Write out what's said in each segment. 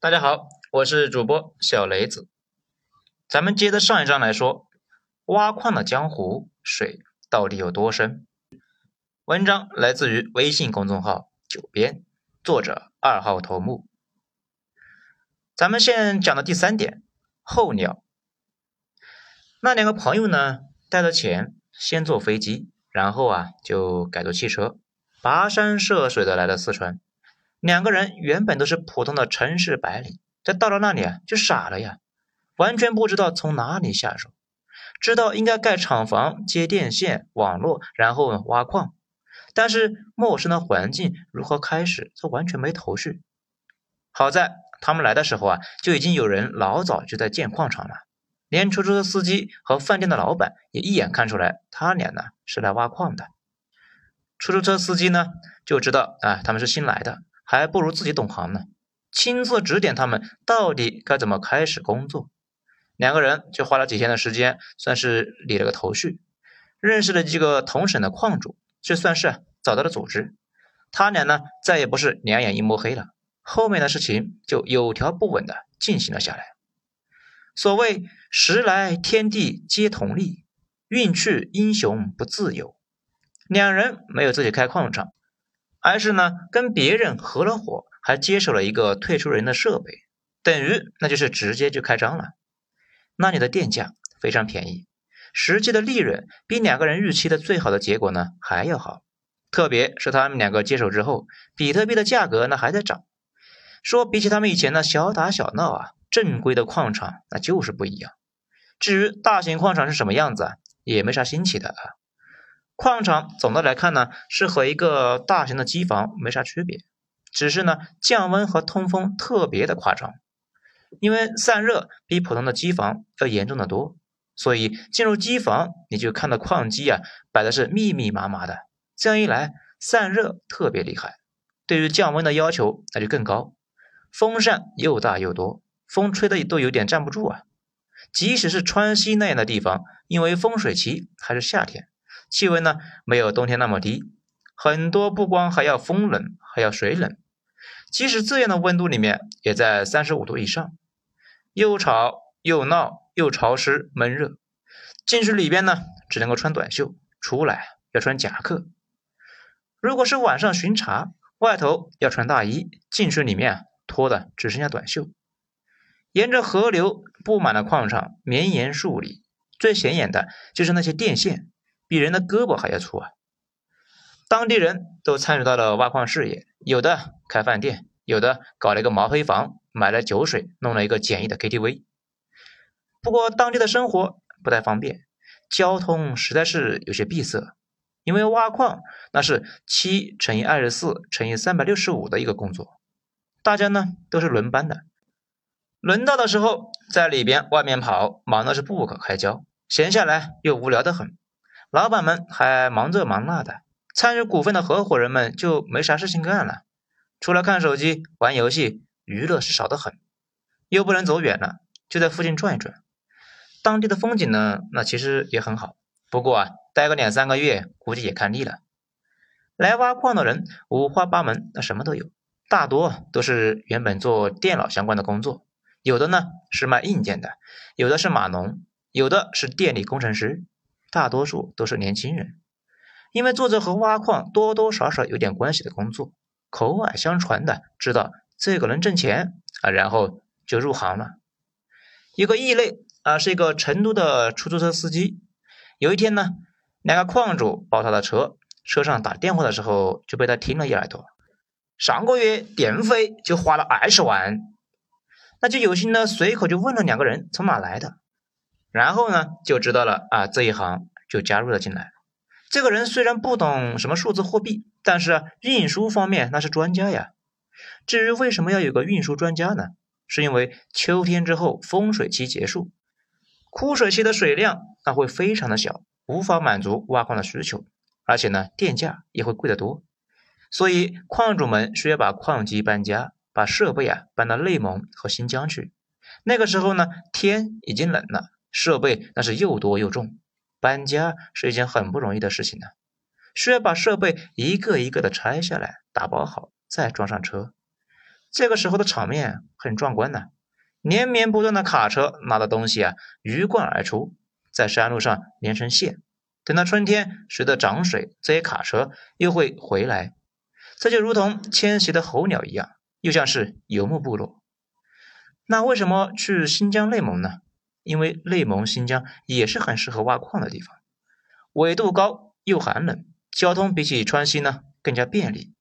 大家好，我是主播小雷子。咱们接着上一章来说，挖矿的江湖水到底有多深？文章来自于微信公众号“九编”，作者二号头目。咱们现讲的第三点，候鸟。那两个朋友呢，带着钱，先坐飞机，然后啊，就改坐汽车，跋山涉水的来到四川。两个人原本都是普通的城市白领，这到了那里啊，就傻了呀，完全不知道从哪里下手。知道应该盖厂房、接电线、网络，然后挖矿，但是陌生的环境如何开始，这完全没头绪。好在他们来的时候啊，就已经有人老早就在建矿场了，连出租车司机和饭店的老板也一眼看出来，他俩呢是来挖矿的。出租车司机呢就知道啊，他们是新来的。还不如自己懂行呢，亲自指点他们到底该怎么开始工作。两个人就花了几天的时间，算是理了个头绪，认识了几个同省的矿主，就算是找到了组织。他俩呢，再也不是两眼一抹黑了，后面的事情就有条不紊的进行了下来。所谓时来天地皆同力，运去英雄不自由。两人没有自己开矿场。而是呢，跟别人合了伙，还接手了一个退出人的设备，等于那就是直接就开张了。那里的电价非常便宜，实际的利润比两个人预期的最好的结果呢还要好。特别是他们两个接手之后，比特币的价格呢还在涨。说比起他们以前的小打小闹啊，正规的矿场那就是不一样。至于大型矿场是什么样子啊，也没啥新奇的啊。矿场总的来看呢，是和一个大型的机房没啥区别，只是呢降温和通风特别的夸张，因为散热比普通的机房要严重的多，所以进入机房你就看到矿机啊摆的是密密麻麻的，这样一来散热特别厉害，对于降温的要求那就更高，风扇又大又多，风吹的都有点站不住啊，即使是川西那样的地方，因为风水期还是夏天。气温呢没有冬天那么低，很多不光还要风冷，还要水冷。即使这样的温度里面，也在三十五度以上，又吵又闹又潮湿闷热。进去里边呢，只能够穿短袖，出来要穿夹克。如果是晚上巡查，外头要穿大衣，进去里面脱的只剩下短袖。沿着河流布满了矿场，绵延数里，最显眼的就是那些电线。比人的胳膊还要粗啊！当地人都参与到了挖矿事业，有的开饭店，有的搞了一个毛坯房，买了酒水，弄了一个简易的 KTV。不过当地的生活不太方便，交通实在是有些闭塞，因为挖矿那是七乘以二十四乘以三百六十五的一个工作，大家呢都是轮班的，轮到的时候在里边外面跑，忙的是不可开交，闲下来又无聊的很。老板们还忙这忙那的，参与股份的合伙人们就没啥事情干了，除了看手机、玩游戏，娱乐是少得很。又不能走远了，就在附近转一转。当地的风景呢，那其实也很好。不过啊，待个两三个月，估计也看腻了。来挖矿的人五花八门，那什么都有，大多都是原本做电脑相关的工作，有的呢是卖硬件的，有的是码农，有的是电力工程师。大多数都是年轻人，因为做着和挖矿多多少少有点关系的工作，口耳相传的知道这个能挣钱啊，然后就入行了。一个异类啊，是一个成都的出租车司机。有一天呢，两个矿主包他的车，车上打电话的时候就被他听了一耳朵。上个月电费就花了二十万，那就有心呢随口就问了两个人从哪来的。然后呢，就知道了啊，这一行就加入了进来。这个人虽然不懂什么数字货币，但是运输方面那是专家呀。至于为什么要有个运输专家呢？是因为秋天之后丰水期结束，枯水期的水量那会非常的小，无法满足挖矿的需求，而且呢，电价也会贵得多。所以矿主们需要把矿机搬家，把设备啊搬到内蒙和新疆去。那个时候呢，天已经冷了。设备那是又多又重，搬家是一件很不容易的事情呢，需要把设备一个一个的拆下来，打包好，再装上车。这个时候的场面很壮观呢，连绵不断的卡车拉的东西啊，鱼贯而出，在山路上连成线。等到春天，随着涨水，这些卡车又会回来，这就如同迁徙的候鸟一样，又像是游牧部落。那为什么去新疆内蒙呢？因为内蒙、新疆也是很适合挖矿的地方，纬度高又寒冷，交通比起川西呢更加便利，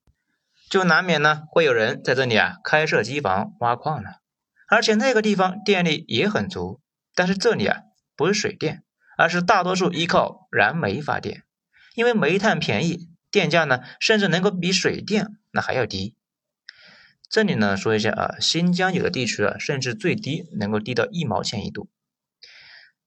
就难免呢会有人在这里啊开设机房挖矿了。而且那个地方电力也很足，但是这里啊不是水电。而是大多数依靠燃煤发电，因为煤炭便宜，电价呢甚至能够比水电那还要低。这里呢说一下啊，新疆有的地区啊甚至最低能够低到一毛钱一度。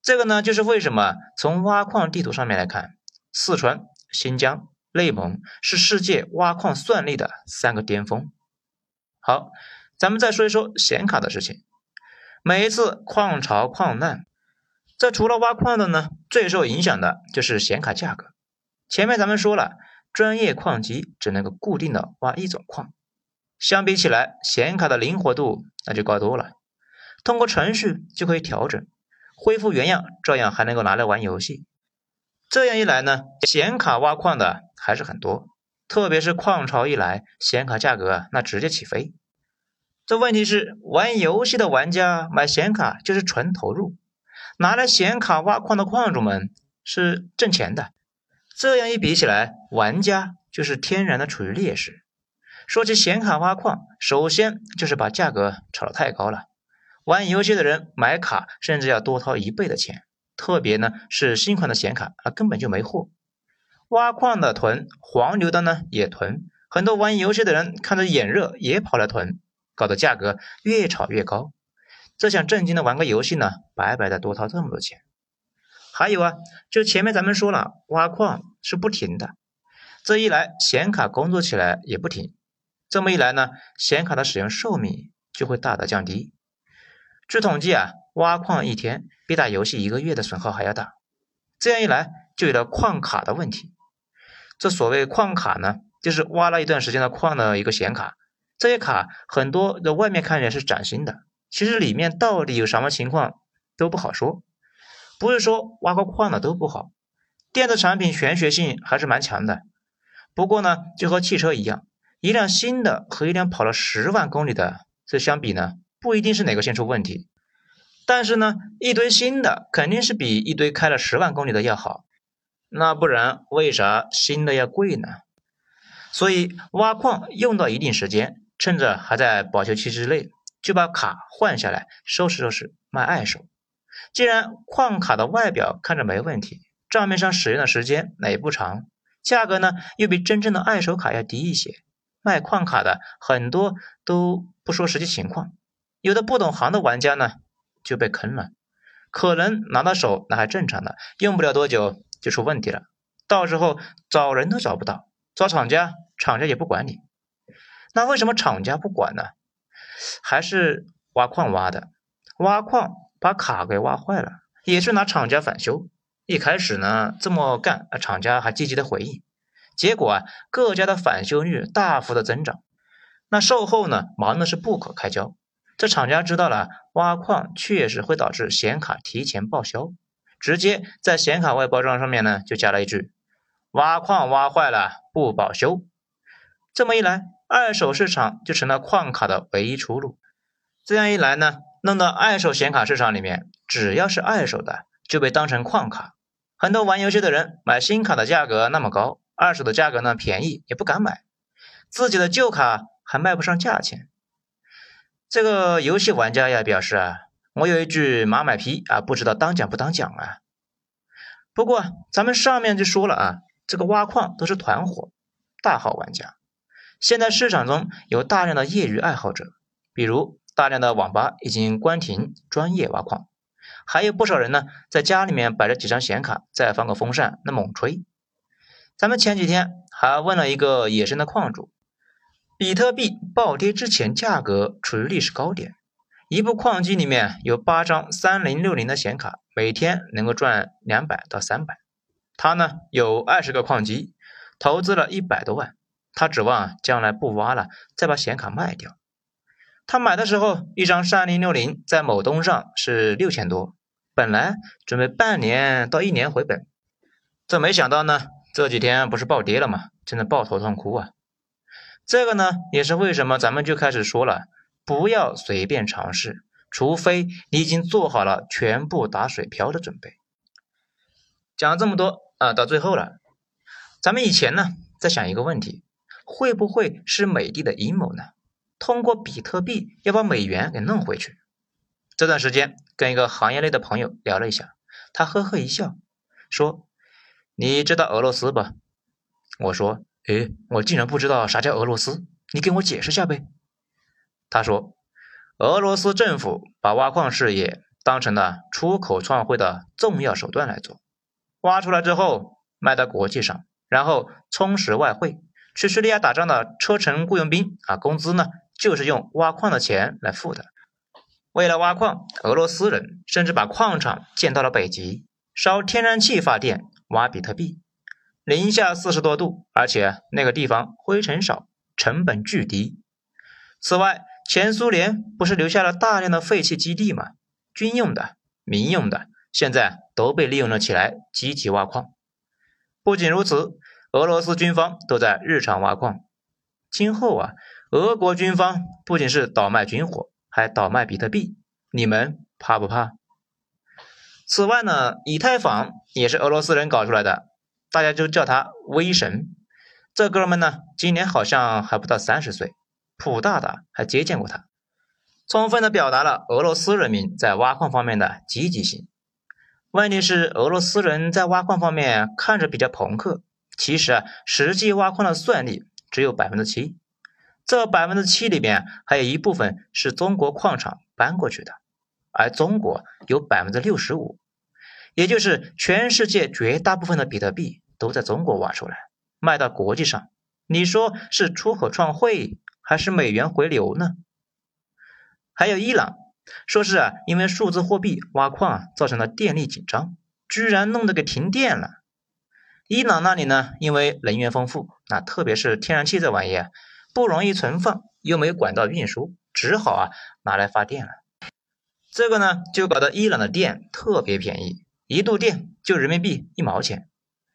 这个呢就是为什么从挖矿地图上面来看，四川、新疆、内蒙是世界挖矿算力的三个巅峰。好，咱们再说一说显卡的事情。每一次矿潮矿难。这除了挖矿的呢，最受影响的就是显卡价格。前面咱们说了，专业矿机只能够固定的挖一种矿，相比起来，显卡的灵活度那就高多了。通过程序就可以调整，恢复原样，照样还能够拿来玩游戏。这样一来呢，显卡挖矿的还是很多，特别是矿潮一来，显卡价格那直接起飞。这问题是，玩游戏的玩家买显卡就是纯投入。拿来显卡挖矿的矿主们是挣钱的，这样一比起来，玩家就是天然的处于劣势。说起显卡挖矿，首先就是把价格炒得太高了，玩游戏的人买卡甚至要多掏一倍的钱，特别呢是新款的显卡啊根本就没货。挖矿的囤，黄牛的呢也囤，很多玩游戏的人看着眼热也跑来囤，搞得价格越炒越高。这想正经的玩个游戏呢，白白的多掏这么多钱。还有啊，就前面咱们说了，挖矿是不停的，这一来显卡工作起来也不停，这么一来呢，显卡的使用寿命就会大大降低。据统计啊，挖矿一天比打游戏一个月的损耗还要大。这样一来，就有了矿卡的问题。这所谓矿卡呢，就是挖了一段时间的矿的一个显卡，这些卡很多在外面看起来是崭新的。其实里面到底有什么情况都不好说，不是说挖过矿的都不好，电子产品玄学性还是蛮强的。不过呢，就和汽车一样，一辆新的和一辆跑了十万公里的这相比呢，不一定是哪个先出问题。但是呢，一堆新的肯定是比一堆开了十万公里的要好，那不然为啥新的要贵呢？所以挖矿用到一定时间，趁着还在保修期之内。就把卡换下来，收拾收拾卖二手。既然矿卡的外表看着没问题，账面上使用的时间那也不长，价格呢又比真正的二手卡要低一些，卖矿卡的很多都不说实际情况，有的不懂行的玩家呢就被坑了，可能拿到手那还正常的，用不了多久就出问题了，到时候找人都找不到，找厂家厂家也不管你，那为什么厂家不管呢？还是挖矿挖的，挖矿把卡给挖坏了，也是拿厂家返修。一开始呢这么干，厂家还积极的回应，结果啊各家的返修率大幅的增长，那售后呢忙的是不可开交。这厂家知道了挖矿确实会导致显卡提前报销，直接在显卡外包装上面呢就加了一句：挖矿挖坏了不保修。这么一来。二手市场就成了矿卡的唯一出路。这样一来呢，弄到二手显卡市场里面，只要是二手的就被当成矿卡。很多玩游戏的人买新卡的价格那么高，二手的价格呢便宜也不敢买，自己的旧卡还卖不上价钱。这个游戏玩家呀表示啊，我有一句马买批啊，不知道当讲不当讲啊。不过咱们上面就说了啊，这个挖矿都是团伙，大号玩家。现在市场中有大量的业余爱好者，比如大量的网吧已经关停专业挖矿，还有不少人呢在家里面摆着几张显卡，再放个风扇那猛吹。咱们前几天还问了一个野生的矿主，比特币暴跌之前价格处于历史高点，一部矿机里面有八张三零六零的显卡，每天能够赚两百到三百。他呢有二十个矿机，投资了一百多万。他指望将来不挖了，再把显卡卖掉。他买的时候，一张三零六零在某东上是六千多，本来准备半年到一年回本，这没想到呢，这几天不是暴跌了吗？真的抱头痛哭啊！这个呢，也是为什么咱们就开始说了，不要随便尝试，除非你已经做好了全部打水漂的准备。讲了这么多啊，到最后了，咱们以前呢在想一个问题，会不会是美帝的阴谋呢？通过比特币要把美元给弄回去。这段时间跟一个行业内的朋友聊了一下，他呵呵一笑，说：“你知道俄罗斯吧？”我说：“诶，我竟然不知道啥叫俄罗斯，你给我解释下呗。”他说：“俄罗斯政府把挖矿事业当成了出口创汇的重要手段来做，挖出来之后卖到国际上，然后充实外汇。去叙利亚打仗的车臣雇佣兵啊，工资呢？”就是用挖矿的钱来付的。为了挖矿，俄罗斯人甚至把矿场建到了北极，烧天然气发电，挖比特币。零下四十多度，而且那个地方灰尘少，成本巨低。此外，前苏联不是留下了大量的废弃基地吗？军用的、民用的，现在都被利用了起来，积极挖矿。不仅如此，俄罗斯军方都在日常挖矿。今后啊。俄国军方不仅是倒卖军火，还倒卖比特币，你们怕不怕？此外呢，以太坊也是俄罗斯人搞出来的，大家就叫他威神。这哥们呢，今年好像还不到三十岁，普大大还接见过他，充分的表达了俄罗斯人民在挖矿方面的积极性。问题是，俄罗斯人在挖矿方面看着比较朋克，其实啊，实际挖矿的算力只有百分之七。这百分之七里边，还有一部分是中国矿场搬过去的，而中国有百分之六十五，也就是全世界绝大部分的比特币都在中国挖出来，卖到国际上。你说是出口创汇，还是美元回流呢？还有伊朗，说是啊，因为数字货币挖矿啊，造成了电力紧张，居然弄得给停电了。伊朗那里呢，因为能源丰富，那特别是天然气这玩意儿。不容易存放，又没有管道运输，只好啊拿来发电了。这个呢，就搞得伊朗的电特别便宜，一度电就人民币一毛钱，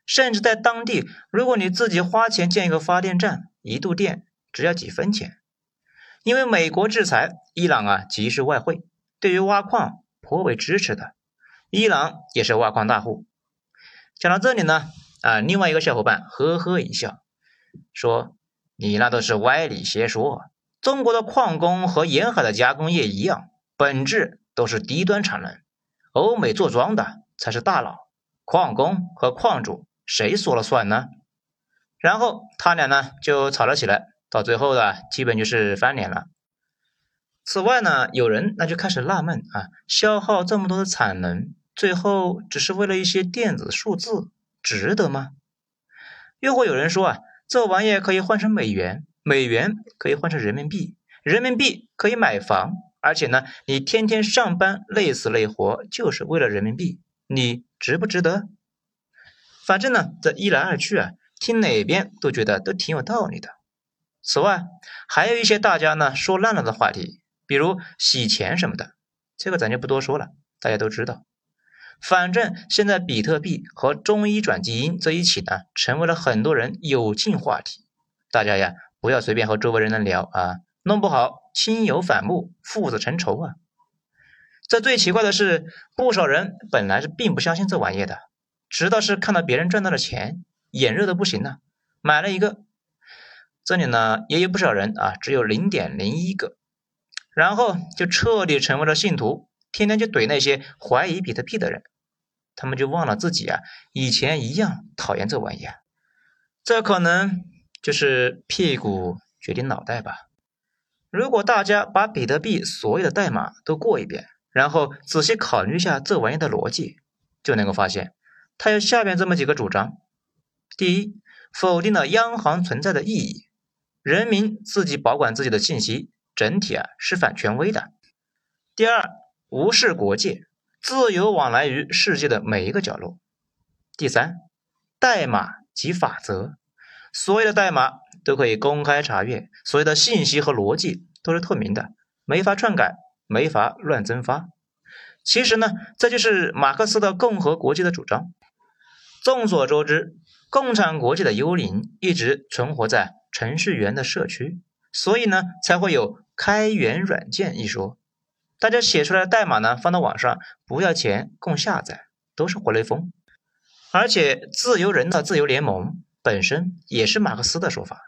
甚至在当地，如果你自己花钱建一个发电站，一度电只要几分钱。因为美国制裁伊朗啊，急需外汇，对于挖矿颇为支持的。伊朗也是挖矿大户。讲到这里呢，啊，另外一个小伙伴呵呵一笑，说。你那都是歪理邪说。中国的矿工和沿海的加工业一样，本质都是低端产能。欧美做庄的才是大佬，矿工和矿主谁说了算呢？然后他俩呢就吵了起来，到最后呢基本就是翻脸了。此外呢，有人那就开始纳闷啊，消耗这么多的产能，最后只是为了一些电子数字，值得吗？又或有人说啊。这玩意可以换成美元，美元可以换成人民币，人民币可以买房，而且呢，你天天上班累死累活就是为了人民币，你值不值得？反正呢，这一来二去啊，听哪边都觉得都挺有道理的。此外，还有一些大家呢说烂了的话题，比如洗钱什么的，这个咱就不多说了，大家都知道。反正现在比特币和中医转基因这一起呢，成为了很多人有劲话题。大家呀，不要随便和周围人能聊啊，弄不好亲友反目，父子成仇啊。这最奇怪的是，不少人本来是并不相信这玩意的，直到是看到别人赚到了钱，眼热的不行了，买了一个。这里呢，也有不少人啊，只有零点零一个，然后就彻底成为了信徒。天天就怼那些怀疑比特币的人，他们就忘了自己啊，以前一样讨厌这玩意儿。这可能就是屁股决定脑袋吧。如果大家把比特币所有的代码都过一遍，然后仔细考虑一下这玩意的逻辑，就能够发现，它有下面这么几个主张：第一，否定了央行存在的意义，人民自己保管自己的信息，整体啊是反权威的；第二，无视国界，自由往来于世界的每一个角落。第三，代码及法则，所有的代码都可以公开查阅，所有的信息和逻辑都是透明的，没法篡改，没法乱增发。其实呢，这就是马克思的共和国际的主张。众所周知，共产国际的幽灵一直存活在程序员的社区，所以呢，才会有开源软件一说。大家写出来的代码呢，放到网上不要钱，供下载，都是活雷锋。而且，自由人的自由联盟本身也是马克思的说法。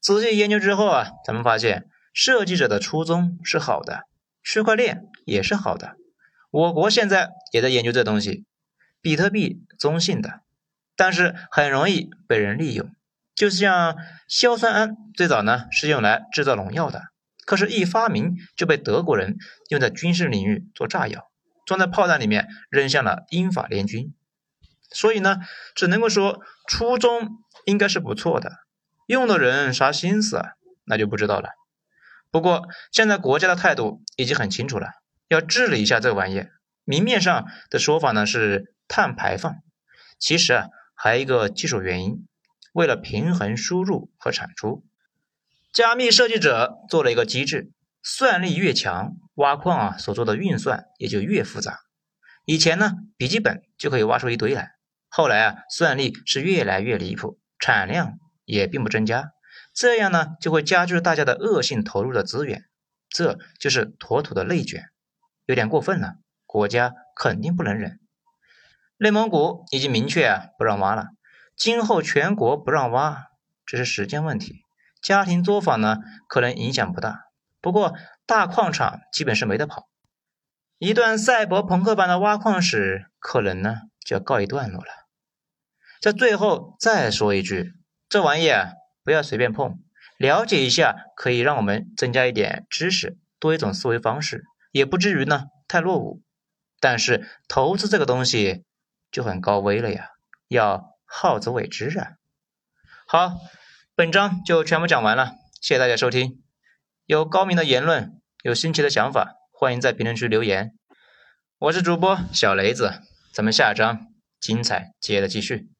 仔细研究之后啊，咱们发现设计者的初衷是好的，区块链也是好的。我国现在也在研究这东西，比特币中性的，但是很容易被人利用。就像硝酸铵，最早呢是用来制造农药的，可是，一发明就被德国人用在军事领域做炸药，装在炮弹里面扔向了英法联军。所以呢，只能够说初衷应该是不错的。用的人啥心思啊？那就不知道了。不过现在国家的态度已经很清楚了，要治理一下这玩意。明面上的说法呢是碳排放，其实啊还有一个技术原因。为了平衡输入和产出，加密设计者做了一个机制，算力越强，挖矿啊所做的运算也就越复杂。以前呢笔记本就可以挖出一堆来，后来啊算力是越来越离谱，产量。也并不增加，这样呢就会加剧大家的恶性投入的资源，这就是妥妥的内卷，有点过分了，国家肯定不能忍。内蒙古已经明确啊不让挖了，今后全国不让挖，只是时间问题。家庭作坊呢可能影响不大，不过大矿场基本是没得跑，一段赛博朋克版的挖矿史可能呢就要告一段落了。在最后再说一句。这玩意啊，不要随便碰，了解一下可以让我们增加一点知识，多一种思维方式，也不至于呢太落伍。但是投资这个东西就很高危了呀，要好自为之啊。好，本章就全部讲完了，谢谢大家收听。有高明的言论，有新奇的想法，欢迎在评论区留言。我是主播小雷子，咱们下章精彩接着继续。